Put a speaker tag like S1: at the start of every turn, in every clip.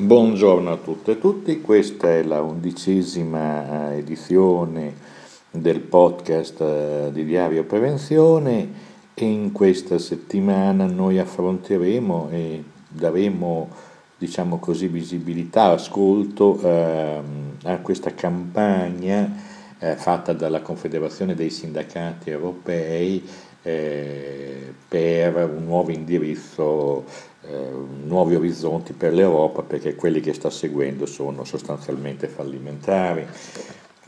S1: Buongiorno a tutte e tutti, questa è la undicesima eh, edizione del podcast eh, di Diario Prevenzione. E in questa settimana noi affronteremo e daremo diciamo così, visibilità, ascolto eh, a questa campagna eh, fatta dalla Confederazione dei Sindacati Europei eh, per un nuovo indirizzo eh, nuovi orizzonti per l'Europa perché quelli che sta seguendo sono sostanzialmente fallimentari.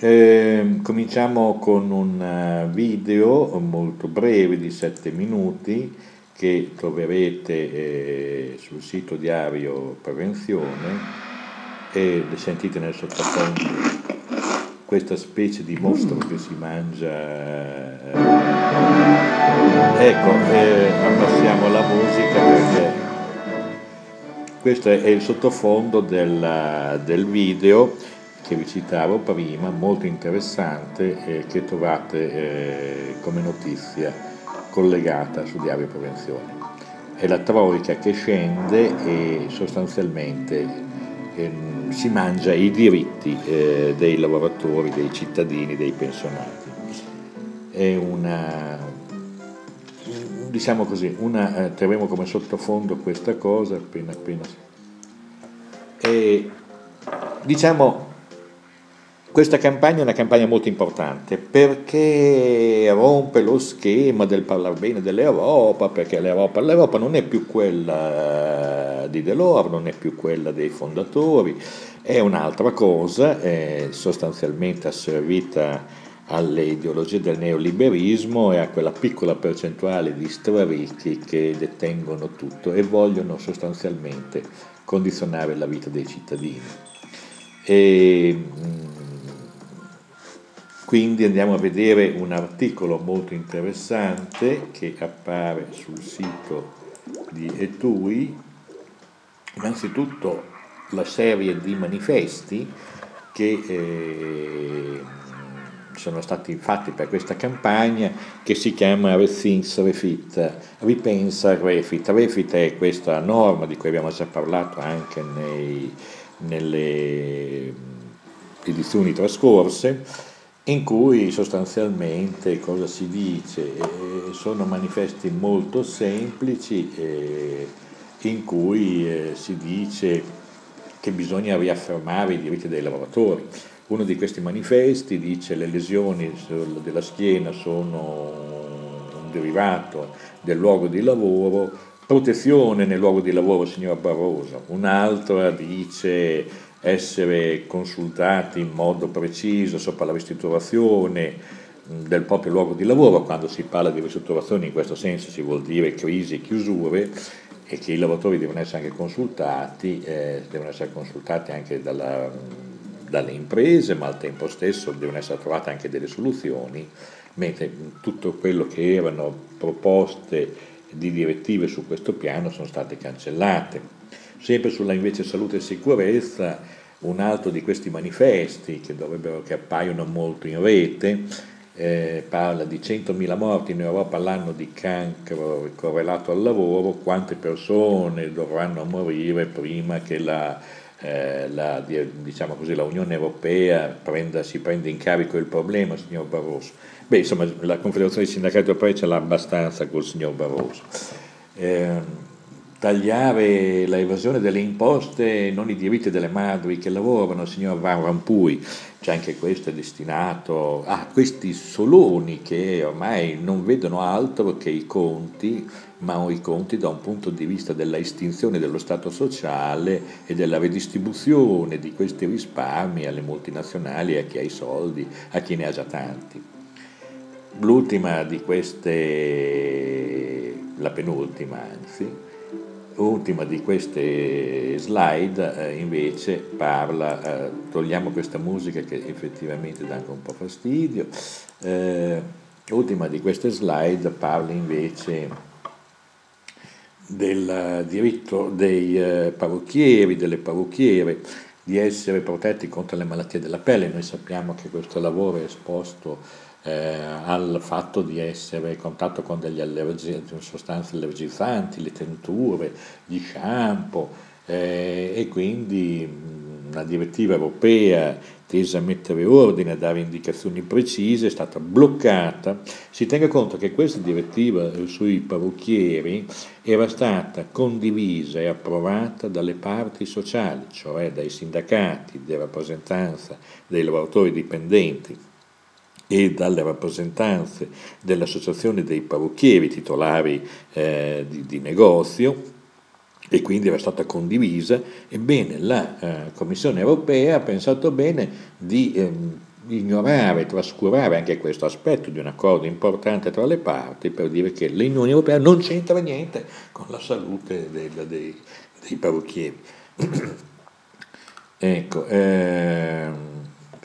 S1: Eh, cominciamo con un eh, video molto breve di 7 minuti che troverete eh, sul sito diario Prevenzione e sentite nel sottofondo questa specie di mostro che si mangia. Eh. Ecco, eh, abbassiamo la musica perché questo è il sottofondo del, del video che vi citavo prima, molto interessante, eh, che trovate eh, come notizia collegata su Diario Prevenzione. È la troica che scende e sostanzialmente eh, si mangia i diritti eh, dei lavoratori, dei cittadini, dei pensionati. È una, diciamo così, una, eh, terremo come sottofondo questa cosa appena appena. E, diciamo, questa campagna è una campagna molto importante perché rompe lo schema del parlare bene dell'Europa, perché l'Europa, l'Europa non è più quella di Delors, non è più quella dei fondatori, è un'altra cosa, è sostanzialmente asservita alle ideologie del neoliberismo e a quella piccola percentuale di straricchi che detengono tutto e vogliono sostanzialmente condizionare la vita dei cittadini. E, mm, quindi andiamo a vedere un articolo molto interessante che appare sul sito di Etui, innanzitutto la serie di manifesti che eh, sono stati fatti per questa campagna che si chiama Rethink Refit, ripensa Refit. Refit è questa norma di cui abbiamo già parlato anche nei, nelle edizioni trascorse, in cui sostanzialmente cosa si dice? Eh, sono manifesti molto semplici eh, in cui eh, si dice che bisogna riaffermare i diritti dei lavoratori uno di questi manifesti dice che le lesioni della schiena sono un derivato del luogo di lavoro, protezione nel luogo di lavoro, signor Barroso. Un'altra dice essere consultati in modo preciso sopra la ristrutturazione del proprio luogo di lavoro, quando si parla di ristrutturazione in questo senso si vuol dire crisi e chiusure e che i lavoratori devono essere anche consultati, eh, devono essere consultati anche dalla dalle imprese, ma al tempo stesso devono essere trovate anche delle soluzioni, mentre tutto quello che erano proposte di direttive su questo piano sono state cancellate. Sempre sulla invece salute e sicurezza, un altro di questi manifesti che, che appaiono molto in rete eh, parla di 100.000 morti in Europa all'anno di cancro correlato al lavoro, quante persone dovranno morire prima che la eh, la, diciamo così, la, Unione Europea prenda, si prende in carico il problema, signor Barroso. Beh, insomma, la Confederazione dei Sindacati Europei ce l'ha abbastanza col signor Barroso. Eh, tagliare l'evasione delle imposte, non i diritti delle madri che lavorano, signor Van Rampuy, cioè anche questo è destinato a questi soloni che ormai non vedono altro che i conti, ma i conti da un punto di vista della estinzione dello Stato sociale e della redistribuzione di questi risparmi alle multinazionali, a chi ha i soldi, a chi ne ha già tanti. L'ultima di queste, la penultima anzi, L'ultima di queste slide eh, invece parla, eh, togliamo questa musica che effettivamente dà anche un po' fastidio, eh, l'ultima di queste slide parla invece del diritto dei eh, parrucchieri, delle parrucchiere, di essere protetti contro le malattie della pelle. Noi sappiamo che questo lavoro è esposto eh, al fatto di essere in contatto con delle allergie, sostanze allergizzanti, le tenture, gli shampoo, eh, e quindi una direttiva europea tesa a mettere ordine, a dare indicazioni precise, è stata bloccata. Si tenga conto che questa direttiva sui parrucchieri era stata condivisa e approvata dalle parti sociali, cioè dai sindacati di rappresentanza dei lavoratori dipendenti e dalle rappresentanze delle associazioni dei parrucchieri titolari eh, di, di negozio e quindi era stata condivisa, ebbene la eh, Commissione europea ha pensato bene di ehm, ignorare, trascurare anche questo aspetto di un accordo importante tra le parti per dire che l'Unione Europea non c'entra niente con la salute dei, dei, dei parrucchieri. ecco, ehm,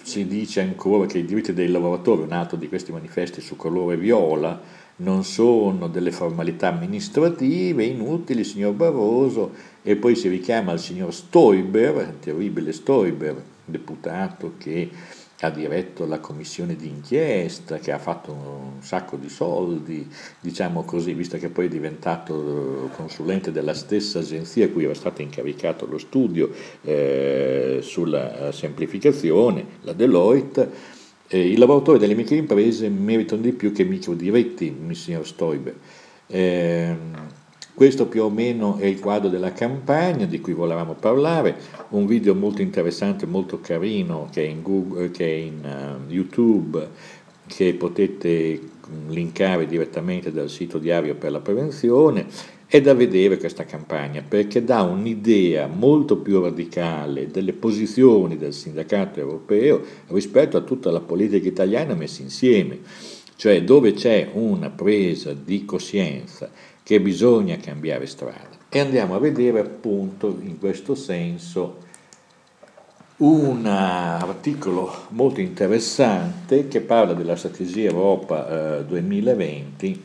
S1: si dice ancora che i diritti dei lavoratori, un altro di questi manifesti su colore viola, non sono delle formalità amministrative inutili, signor Barroso, e poi si richiama il signor Stoiber, il terribile Stoiber, deputato che ha diretto la commissione d'inchiesta, che ha fatto un sacco di soldi, diciamo così, visto che poi è diventato consulente della stessa agenzia a cui era stato incaricato lo studio eh, sulla semplificazione, la Deloitte, eh, I lavoratori delle microimprese meritano di più che i microdiretti, signor Stoiber. Eh, questo più o meno è il quadro della campagna di cui volevamo parlare, un video molto interessante, molto carino che è in, Google, che è in uh, YouTube, che potete linkare direttamente dal sito Diario per la Prevenzione è da vedere questa campagna perché dà un'idea molto più radicale delle posizioni del sindacato europeo rispetto a tutta la politica italiana messa insieme, cioè dove c'è una presa di coscienza che bisogna cambiare strada. E andiamo a vedere appunto in questo senso un articolo molto interessante che parla della strategia Europa eh, 2020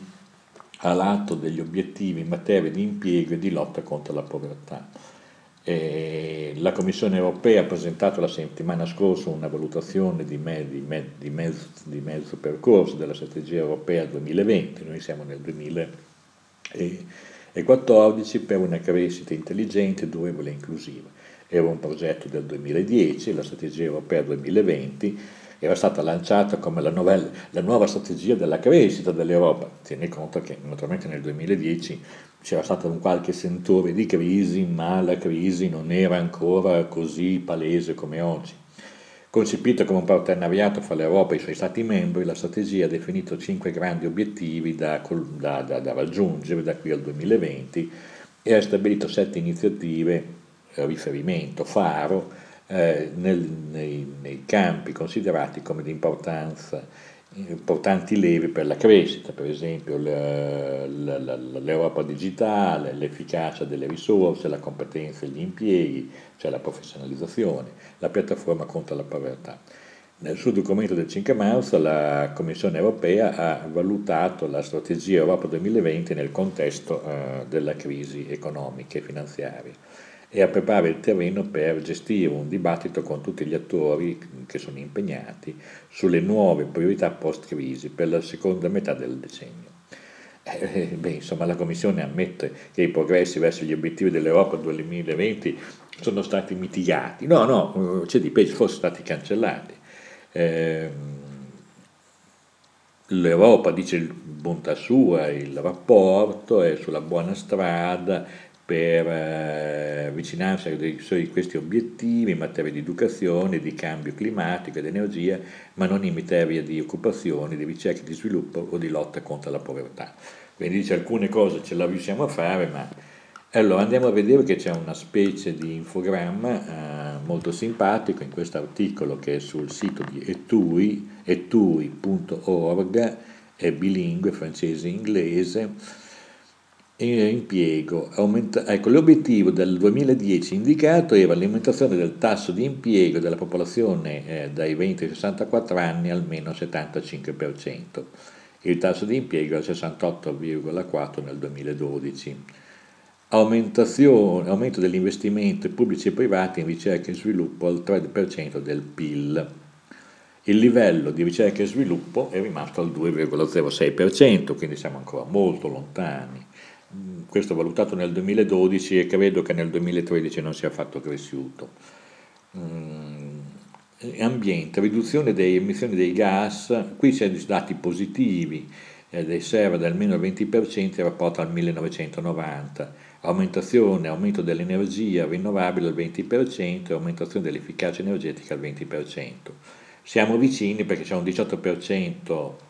S1: all'atto degli obiettivi in materia di impiego e di lotta contro la povertà. E la Commissione europea ha presentato la settimana scorsa una valutazione di, me, di, me, di, mezzo, di, mezzo, percorso della strategia europea 2020, noi siamo nel 2014 per una crescita intelligente, durevole e inclusiva. Era un progetto del 2010, la strategia europea 2020, era stata lanciata come la, novella, la nuova strategia della crescita dell'Europa. Tieni conto che naturalmente nel 2010 c'era stato un qualche sentore di crisi, ma la crisi non era ancora così palese come oggi. Concepita come un partenariato fra l'Europa e i suoi Stati membri, la strategia ha definito cinque grandi obiettivi da, da, da, da raggiungere da qui al 2020 e ha stabilito sette iniziative, eh, riferimento, faro, eh, nel, nei, nei, campi considerati come di importanza, importanti levi per la crescita, per esempio l'Europa digitale, l'efficacia delle risorse, la competenza e gli impieghi, cioè la professionalizzazione, la piattaforma contro la povertà. Nel suo documento del 5 marzo la Commissione europea ha valutato la strategia Europa 2020 nel contesto eh, della crisi economica e finanziaria e a preparare il terreno per gestire un dibattito con tutti gli attori che sono impegnati sulle nuove priorità post-crisi per la seconda metà del decennio. Eh, beh, insomma, la Commissione ammette che i progressi verso gli obiettivi dell'Europa 2020 sono stati mitigati. No, no, c'è di peggio, fossero stati cancellati. Eh, L'Europa dice bontà sua, il rapporto è sulla buona strada, per eh, avvicinarsi a questi obiettivi in materia di educazione, di cambio climatico ed energia, ma non in materia di occupazione, di ricerca, di sviluppo o di lotta contro la povertà. Quindi dice alcune cose ce la riusciamo a fare, ma allora andiamo a vedere che c'è una specie di infogramma eh, molto simpatico in questo articolo che è sul sito di etui, etui.org, è bilingue, francese e inglese impiego. Aumenta, ecco, l'obiettivo del 2010 indicato era l'aumentazione del tasso di impiego della popolazione eh, dai 20 ai 64 anni almeno 75%. Il tasso di impiego al 68,4 nel 2012. Aumento degli investimenti pubblici e privati in ricerca e sviluppo al 3% del PIL. Il livello di ricerca e sviluppo è rimasto al 2,06%, quindi siamo ancora molto lontani questo valutato nel 2012 e credo che nel 2013 non sia affatto cresciuto. Mm, ambiente, riduzione delle emissioni dei gas, qui c'è dati positivi, eh, dei server da almeno il 20% in rapporto al 1990, aumentazione, aumento dell'energia rinnovabile al 20% e aumentazione dell'efficacia energetica al 20%. Siamo vicini perché c'è un 18%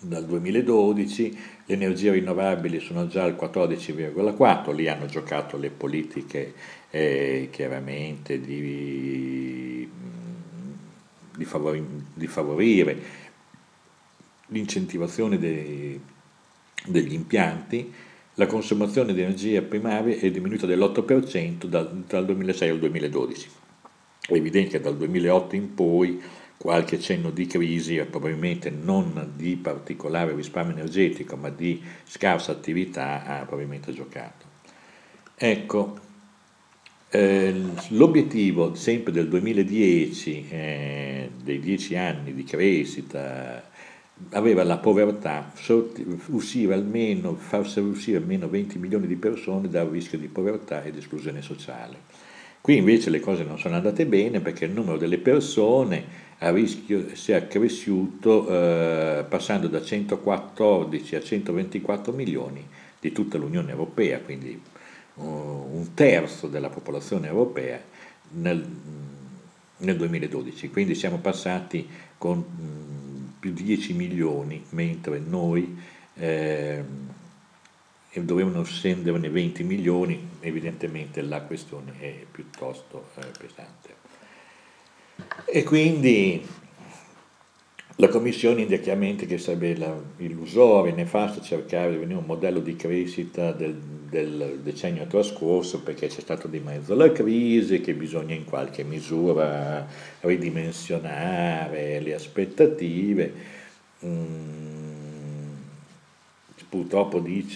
S1: dal 2012, le energie rinnovabili sono già al 14,4, lì hanno giocato le politiche eh, chiaramente di, di, favori, di favorire l'incentivazione dei, degli impianti, la consumazione di energia primaria è diminuita dell'8% dal, dal 2006 al 2012. È evidente che dal 2008 in poi qualche cenno di crisi, probabilmente non di particolare risparmio energetico, ma di scarsa attività, ha probabilmente giocato. Ecco, eh, l'obiettivo sempre del 2010, eh, dei dieci anni di crescita, aveva la povertà, uscire almeno, far uscire almeno 20 milioni di persone dal rischio di povertà ed esclusione sociale. Qui invece le cose non sono andate bene perché il numero delle persone a rischio si è cresciuto eh, passando da 114 a 124 milioni di tutta l'Unione Europea, quindi uh, un terzo della popolazione europea nel, nel 2012. Quindi siamo passati con mh, più di 10 milioni, mentre noi eh, dovevano scenderne 20 milioni, evidentemente la questione è piuttosto eh, pesante. E quindi la Commissione indica chiaramente che sarebbe illusorio e nefasto cercare di venire un modello di crescita del, del, decennio trascorso perché c'è stata di mezzo la crisi che bisogna in qualche misura ridimensionare le aspettative. Mm, purtroppo dice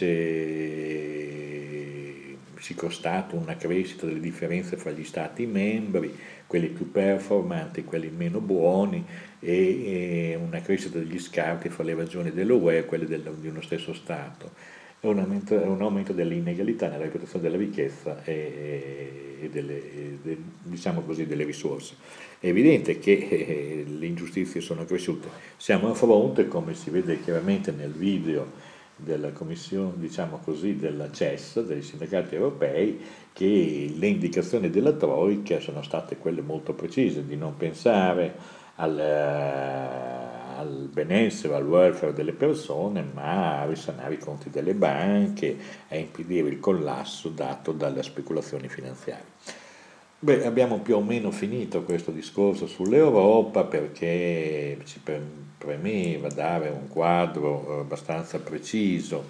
S1: si constata una crescita delle differenze fra gli Stati membri, quelli più performanti, quelli meno buoni, e, e una crescita degli scarti fra le regioni dell'UE e quelle del, di uno stesso Stato. Un aumento, un aumento delle inegalità nella ripartizione della ricchezza e, e, delle, de, diciamo così, delle, risorse. È evidente che eh, le ingiustizie sono cresciute. Siamo a fronte, come si vede chiaramente nel video, della commissione, diciamo così, della CES, dei sindacati europei, che le indicazioni della Troica sono state quelle molto precise, di non pensare al, eh, al benessere, al welfare delle persone, ma a risanare i conti delle banche, a impedire il collasso dato dalle speculazioni finanziarie. Beh, abbiamo più o meno finito questo discorso sull'Europa perché ci premeva dare un quadro eh, abbastanza preciso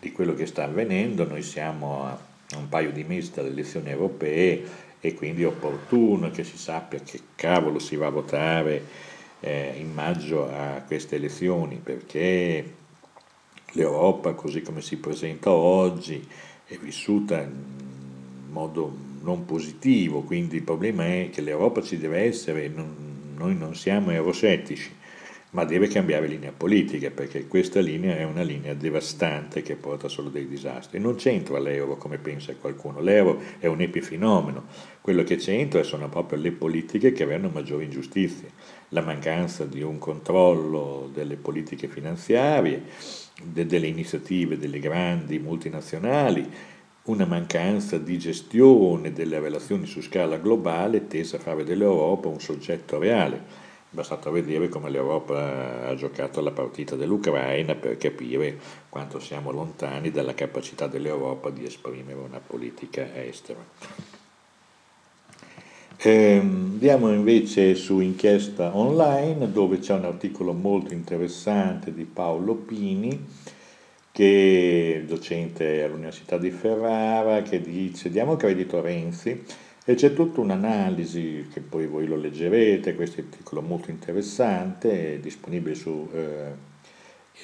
S1: di quello che sta avvenendo. Noi siamo a un paio di mesi dalle elezioni europee e quindi è opportuno che si sappia che cavolo si va a votare eh, in maggio a queste elezioni perché l'Europa così come si presenta oggi è vissuta in modo non positivo, quindi il problema è che l'Europa ci deve essere, non, noi non siamo euroscettici, ma deve cambiare linea politica perché questa linea è una linea devastante che porta solo dei disastri. Non c'entra l'euro come pensa qualcuno, l'euro è un epifenomeno, quello che c'entra sono proprio le politiche che avranno maggiori ingiustizie, la mancanza di un controllo delle politiche finanziarie, de, delle iniziative delle grandi multinazionali, una mancanza di gestione delle relazioni su scala globale tesa a fare dell'Europa un soggetto reale. È bastato vedere come l'Europa ha giocato la partita dell'Ucraina per capire quanto siamo lontani dalla capacità dell'Europa di esprimere una politica estera. Eh, andiamo invece su inchiesta online dove c'è un articolo molto interessante di Paolo Pini che è docente all'Università di Ferrara, che dice diamo credito a Renzi e c'è tutta un'analisi che poi voi lo leggerete, questo è un articolo molto interessante, è disponibile su eh,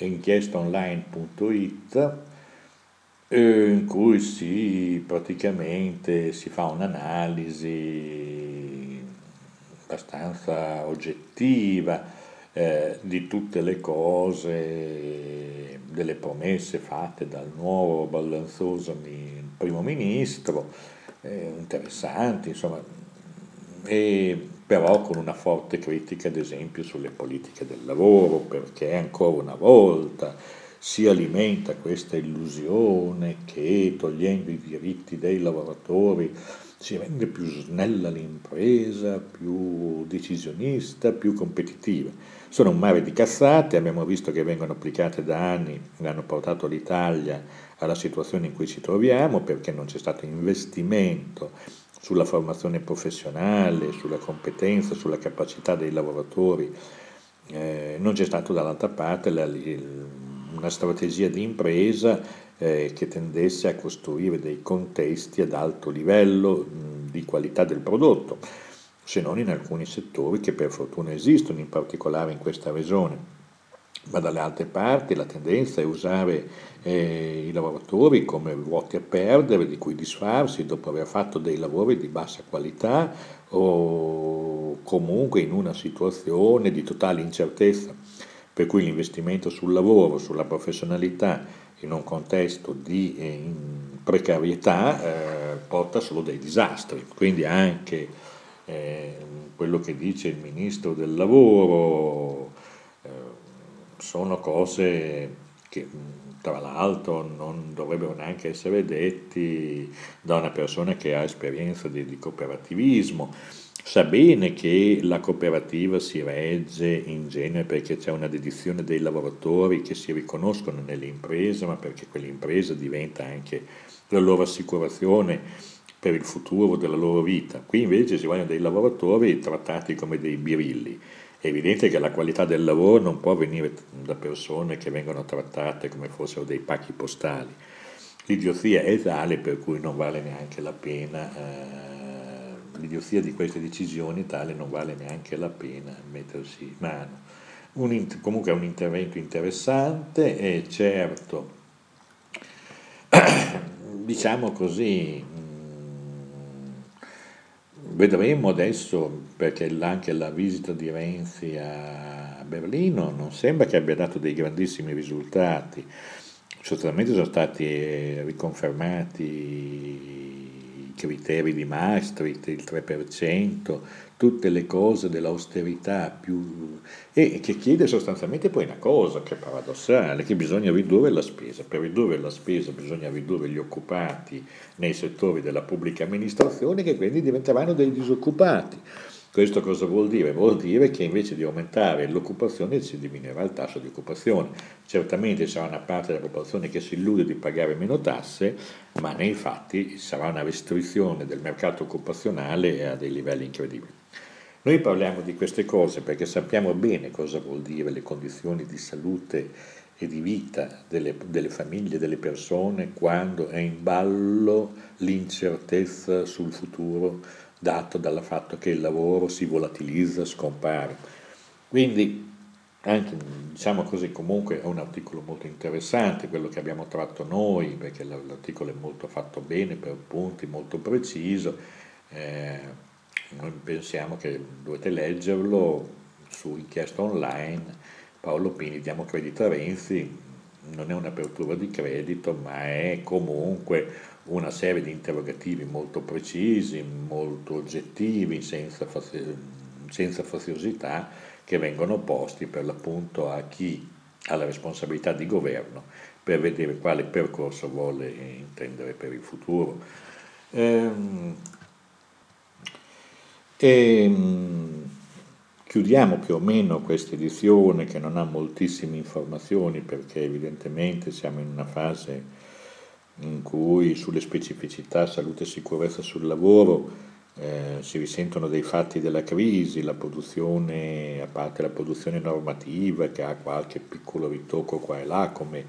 S1: inchiestaonline.it eh, in cui si praticamente si fa un'analisi abbastanza oggettiva eh, di tutte le cose, delle promesse fatte dal nuovo baldanzoso primo ministro, eh, interessanti, insomma, e però con una forte critica ad esempio sulle politiche del lavoro, perché ancora una volta si alimenta questa illusione che togliendo i diritti dei lavoratori si rende più snella l'impresa, più decisionista, più competitiva. Sono un mare di cazzate, abbiamo visto che vengono applicate da anni e hanno portato l'Italia alla situazione in cui ci troviamo perché non c'è stato investimento sulla formazione professionale, sulla competenza, sulla capacità dei lavoratori, eh, non c'è stato dall'altra parte la, una strategia di impresa eh, che tendesse a costruire dei contesti ad alto livello mh, di qualità del prodotto, se non in alcuni settori che per fortuna esistono, in particolare in questa regione. Ma dalle altre parti la tendenza è usare eh, i lavoratori come vuoti a perdere, di cui disfarsi dopo aver fatto dei lavori di bassa qualità o comunque in una situazione di totale incertezza per cui l'investimento sul lavoro, sulla professionalità in un contesto di eh, precarietà eh, porta solo dei disastri. Quindi anche eh, quello che dice il ministro del lavoro eh, sono cose che tra l'altro non dovrebbero neanche essere detti da una persona che ha esperienza di, di cooperativismo sa bene che la cooperativa si regge in genere perché c'è una dedizione dei lavoratori che si riconoscono nelle imprese, ma perché quell'impresa diventa anche la loro assicurazione per il futuro della loro vita. Qui invece si vogliono dei lavoratori trattati come dei birilli. È evidente che la qualità del lavoro non può venire da persone che vengono trattate come fossero dei pacchi postali. L'idiozia è tale per cui non vale neanche la pena. Eh, l'idiozia di queste decisioni tale non vale neanche la pena mettersi mano. Un, comunque è un intervento interessante e certo, diciamo così, mm, vedremo adesso, perché anche la visita di Renzi a Berlino non sembra che abbia dato dei grandissimi risultati, sostanzialmente sono stati riconfermati criteri di Maastricht, il 3%, tutte le cose dell'austerità più... e che chiede sostanzialmente poi una cosa che è paradossale, che bisogna ridurre la spesa. Per ridurre la spesa bisogna ridurre gli occupati nei settori della pubblica amministrazione che quindi diventeranno dei disoccupati. Questo cosa vuol dire? Vuol dire che invece di aumentare l'occupazione si diminuirà il tasso di occupazione. Certamente sarà una parte della popolazione che si illude di pagare meno tasse, ma nei fatti sarà una restrizione del mercato occupazionale a dei livelli incredibili. Noi parliamo di queste cose perché sappiamo bene cosa vuol dire le condizioni di salute e di vita delle, delle famiglie, delle persone, quando è in ballo l'incertezza sul futuro dato dal fatto che il lavoro si volatilizza, scompare. Quindi, anche, diciamo così, comunque è un articolo molto interessante, quello che abbiamo tratto noi, perché l'articolo è molto fatto bene, per punti, molto preciso. Eh, noi pensiamo che dovete leggerlo su inchiesta online. Paolo Pini, diamo credito a Renzi, non è un'apertura di credito, ma è comunque una serie di interrogativi molto precisi, molto oggettivi, senza, senza faziosità, che vengono posti per l'appunto a chi ha la responsabilità di governo per vedere quale percorso vuole intendere per il futuro. Ehm, e, ehm, chiudiamo più o meno questa edizione che non ha moltissime informazioni perché evidentemente siamo in una fase in cui sulle specificità salute e sicurezza sul lavoro eh, si risentono dei fatti della crisi, la produzione, a parte la produzione normativa che ha qualche piccolo ritocco qua e là, come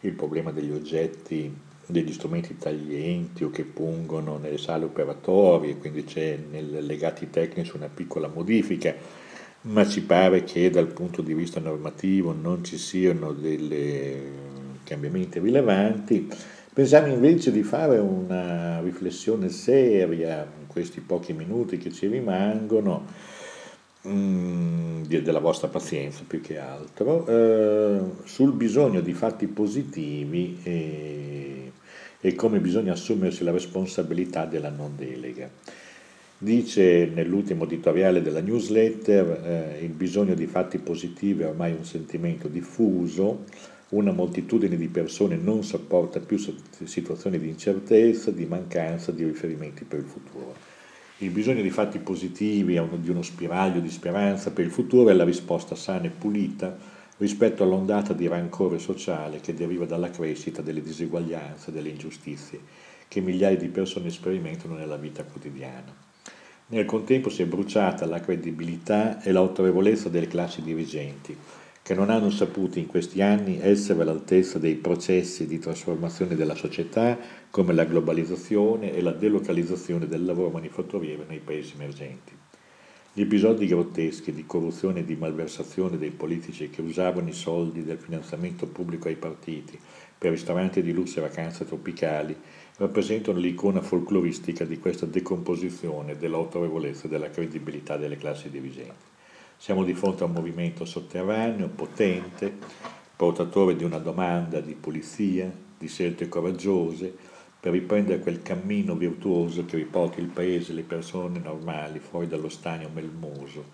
S1: il problema degli oggetti, degli strumenti taglienti o che pungono nelle sale operatorie, quindi c'è nei legati tecnici una piccola modifica, ma ci pare che dal punto di vista normativo non ci siano dei cambiamenti rilevanti Pensiamo invece di fare una riflessione seria in questi pochi minuti che ci rimangono mm, della vostra pazienza più che altro, eh, sul bisogno di fatti positivi e, e come bisogna assumersi la responsabilità della non delega. Dice nell'ultimo editoriale della newsletter eh, il bisogno di fatti positivi è ormai un sentimento diffuso, una moltitudine di persone non sopporta più situazioni di incertezza, di mancanza di riferimenti per il futuro. Il bisogno di fatti positivi, di uno spiraglio di speranza per il futuro è la risposta sana e pulita rispetto all'ondata di rancore sociale che deriva dalla crescita delle diseguaglianze, delle ingiustizie che migliaia di persone sperimentano nella vita quotidiana. Nel contempo si è bruciata la credibilità e l'autorevolezza delle classi dirigenti, che non hanno saputo in questi anni essere all'altezza dei processi di trasformazione della società come la globalizzazione e la delocalizzazione del lavoro manifatturiero nei paesi emergenti. Gli episodi grotteschi di corruzione e di malversazione dei politici che usavano i soldi del finanziamento pubblico ai partiti per ristoranti di lusso e vacanze tropicali rappresentano l'icona folcloristica di questa decomposizione dell'autorevolezza e della credibilità delle classi dirigenti. Siamo di fronte a un movimento sotterraneo, potente, portatore di una domanda di pulizia, di scelte coraggiose, per riprendere quel cammino virtuoso che riporti il paese e le persone normali fuori dallo stagno melmoso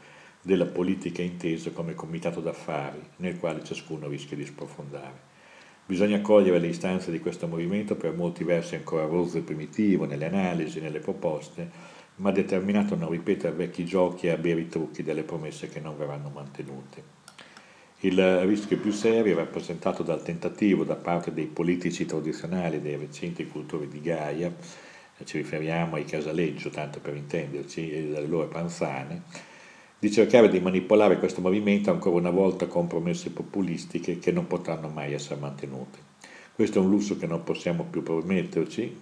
S1: della politica intesa come comitato d'affari nel quale ciascuno rischia di sprofondare. Bisogna cogliere le istanze di questo movimento per molti versi ancora rozzo e primitivo nelle analisi, nelle proposte, ma determinato a non ripetere vecchi giochi e a bere i trucchi delle promesse che non verranno mantenute. Il rischio più serio è rappresentato dal tentativo da parte dei politici tradizionali dei recenti cultori di Gaia, ci riferiamo ai Casaleggio, tanto per intenderci, e dalle loro panzane, di cercare di manipolare questo movimento ancora una volta con promesse populistiche che non potranno mai essere mantenute. Questo è un lusso che non possiamo più permetterci.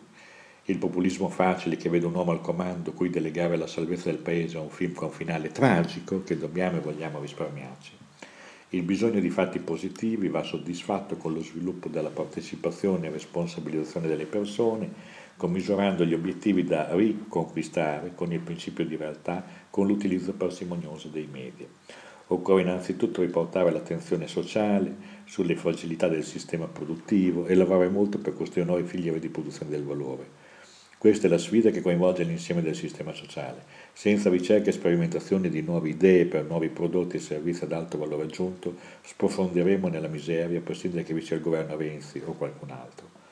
S1: Il populismo facile che vede un uomo al comando cui delegare la salvezza del paese è un film con finale tragico che dobbiamo e vogliamo risparmiarci. Il bisogno di fatti positivi va soddisfatto con lo sviluppo della partecipazione e responsabilizzazione delle persone, commisurando gli obiettivi da riconquistare con il principio di realtà, con l'utilizzo parsimonioso dei media. Occorre innanzitutto riportare l'attenzione sociale sulle fragilità del sistema produttivo e lavorare molto per costruire nuove filiere di produzione del valore. Questa è la sfida che coinvolge l'insieme del sistema sociale. Senza ricerca e sperimentazione di nuove idee per nuovi prodotti e servizi ad alto valore aggiunto, sprofonderemo nella miseria, prescindere che vi sia il governo Renzi o qualcun altro.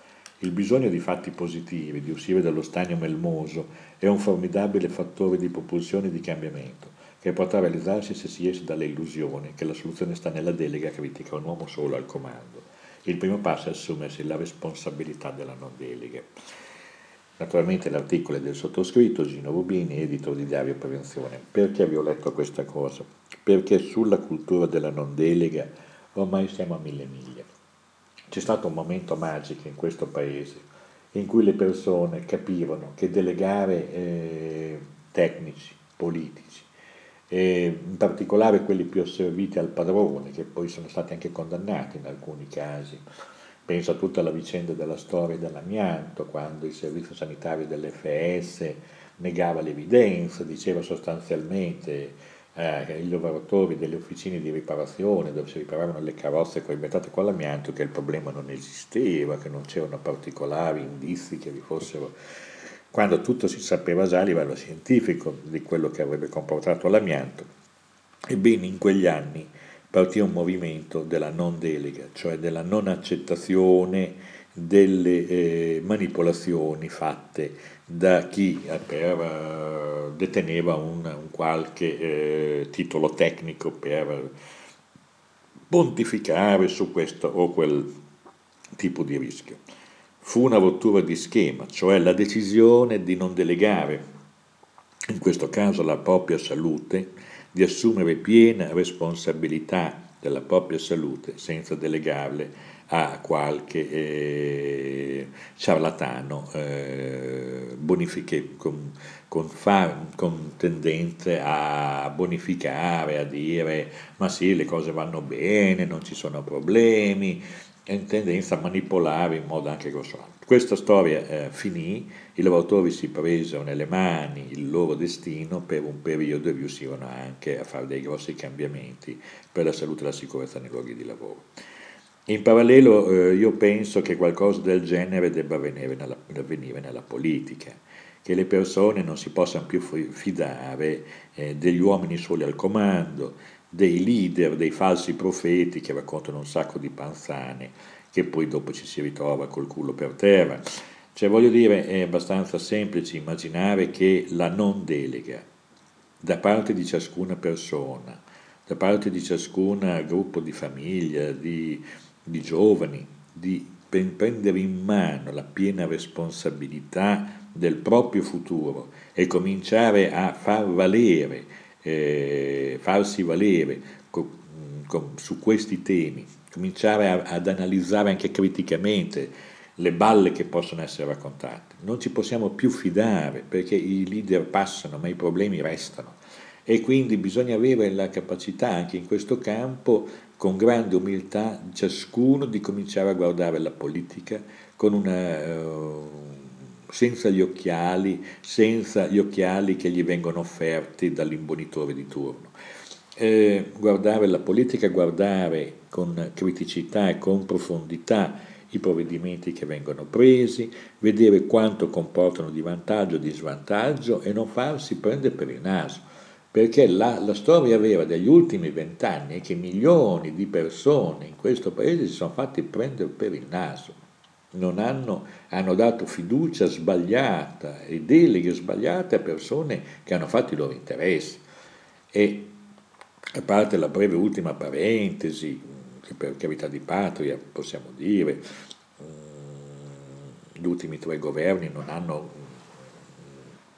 S1: Il bisogno di fatti positivi, di uscire dallo stagno melmoso, è un formidabile fattore di propulsione e di cambiamento, che potrà realizzarsi se si esce dall'illusione che la soluzione sta nella delega critica un uomo solo al comando. Il primo passo è assumersi la responsabilità della non delega. Naturalmente l'articolo è del sottoscritto Gino Rubini, editore di Diario Prevenzione. Perché vi ho letto questa cosa? Perché sulla cultura della non delega ormai siamo a mille miglia. C'è stato un momento magico in questo paese in cui le persone capivano che delegare eh, tecnici, politici, e in particolare quelli più asserviti al padrone, che poi sono stati anche condannati in alcuni casi. Penso a tutta la vicenda della storia dell'amianto, quando il servizio sanitario dell'FS negava l'evidenza, diceva sostanzialmente eh, i lavoratori delle officine di riparazione dove si riparavano le carrozze coibentate con l'amianto che il problema non esisteva, che non c'erano particolari indizi che vi fossero, quando tutto si sapeva già a livello scientifico di quello che avrebbe comportato l'amianto. Ebbene, in quegli anni partì un movimento della non delega, cioè della non accettazione delle eh, manipolazioni fatte da chi per, uh, deteneva un, un qualche eh, titolo tecnico per pontificare su questo o quel tipo di rischio. Fu una rottura di schema, cioè la decisione di non delegare, in questo caso la propria salute, di assumere piena responsabilità della propria salute senza delegarle a qualche eh, ciarlatano eh, bonifiche, con, con, fa, con, tendenze a bonificare, a dire ma sì le cose vanno bene, non ci sono problemi, in tendenza a manipolare in modo anche grossolano. Questa storia eh, finì, i lavoratori si presero nelle mani il loro destino per un periodo e riuscirono anche a fare dei grossi cambiamenti per la salute e la sicurezza nei luoghi di lavoro. In parallelo eh, io penso che qualcosa del genere debba avvenire nella, avvenire nella politica, che le persone non si possano più fidare eh, degli uomini soli al comando, dei leader, dei falsi profeti che raccontano un sacco di panzane, che poi dopo ci si ritrova col culo per terra. Cioè voglio dire, è abbastanza semplice immaginare che la non delega da parte di ciascuna persona, da parte di ciascun gruppo di famiglia, di, di giovani, di prendere in mano la piena responsabilità del proprio futuro e cominciare a far valere, eh, farsi valere co, co, su questi temi, cominciare a, ad analizzare anche criticamente le balle che possono essere raccontate. Non ci possiamo più fidare perché i leader passano ma i problemi restano e quindi bisogna avere la capacità anche in questo campo con grande umiltà ciascuno di cominciare a guardare la politica con una, uh, senza gli occhiali, senza gli occhiali che gli vengono offerti dall'imbonitore di turno. Eh, guardare la politica, guardare con criticità e con profondità i provvedimenti che vengono presi, vedere quanto comportano di vantaggio o di svantaggio e non farsi prendere per il naso. Perché la, la storia vera degli ultimi vent'anni è che milioni di persone in questo paese si sono fatti prendere per il naso. Hanno, hanno, dato fiducia sbagliata e deleghe sbagliate a persone che hanno fatto i loro interessi. E a parte la breve ultima parentesi, che per carità di patria possiamo dire, mm, gli ultimi tre governi non hanno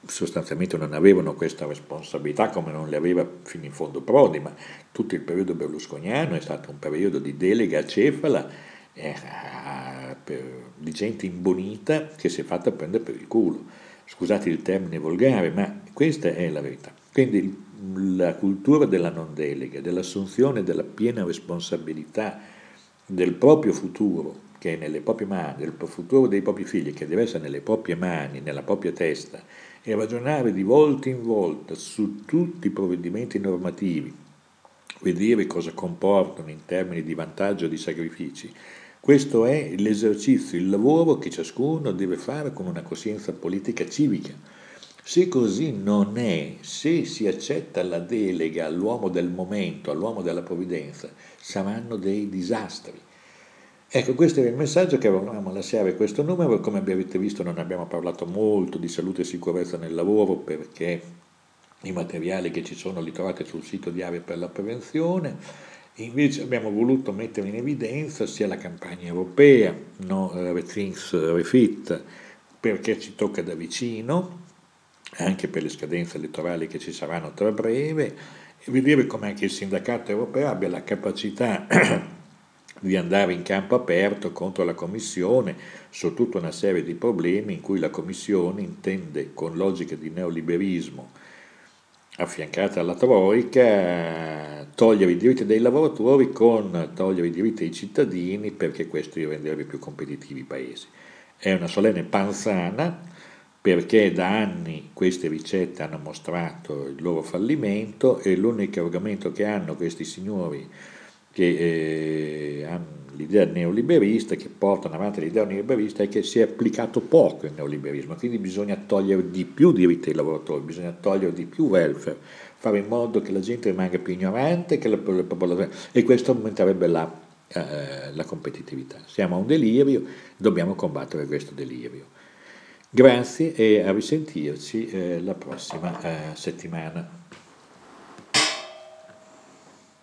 S1: sostanzialmente non avevano questa responsabilità come non le aveva fino in fondo Prodi, ma tutto il periodo berlusconiano è stato un periodo di delega acefala eh, di gente imbonita che si è fatta prendere per il culo. Scusate il termine volgare, ma questa è la verità. Quindi la cultura della non delega, dell'assunzione della piena responsabilità del proprio futuro, che è nelle proprie mani, del futuro dei propri figli, che deve essere nelle proprie mani, nella propria testa, e ragionare di volta in volta su tutti i provvedimenti normativi, vedere cosa comportano in termini di vantaggio e di sacrifici. Questo è l'esercizio, il lavoro che ciascuno deve fare con una coscienza politica civica se così non è, se si accetta la delega all'uomo del momento, all'uomo della provvidenza, saranno dei disastri. Ecco, questo è il messaggio che volevamo lasciare questo numero. Come avete visto non abbiamo parlato molto di salute e sicurezza nel lavoro perché i materiali che ci sono li trovate sul sito di Area per la Prevenzione. Invece abbiamo voluto mettere in evidenza sia la campagna europea, no, Rethink Refit, perché ci tocca da vicino, anche per le scadenze elettorali che ci saranno tra breve, e vedere come anche il sindacato europeo abbia la capacità di andare in campo aperto contro la Commissione su tutta una serie di problemi in cui la Commissione intende con logica di neoliberismo affiancata alla Troica togliere i diritti dei lavoratori con togliere i diritti dei cittadini perché questo renderebbe più competitivi i paesi. È una solenne panzana perché da anni queste ricette hanno mostrato il loro fallimento e l'unico argomento che hanno questi signori che eh, hanno l'idea neoliberista, che portano avanti l'idea neoliberista, è che si è applicato poco il neoliberismo, quindi bisogna togliere di più diritti ai lavoratori, bisogna togliere di più welfare, fare in modo che la gente rimanga più ignorante che la, la popolazione, e questo aumenterebbe la, eh, la competitività. Siamo a un delirio, dobbiamo combattere questo delirio. Grazie e a risentirci eh, la prossima eh, settimana.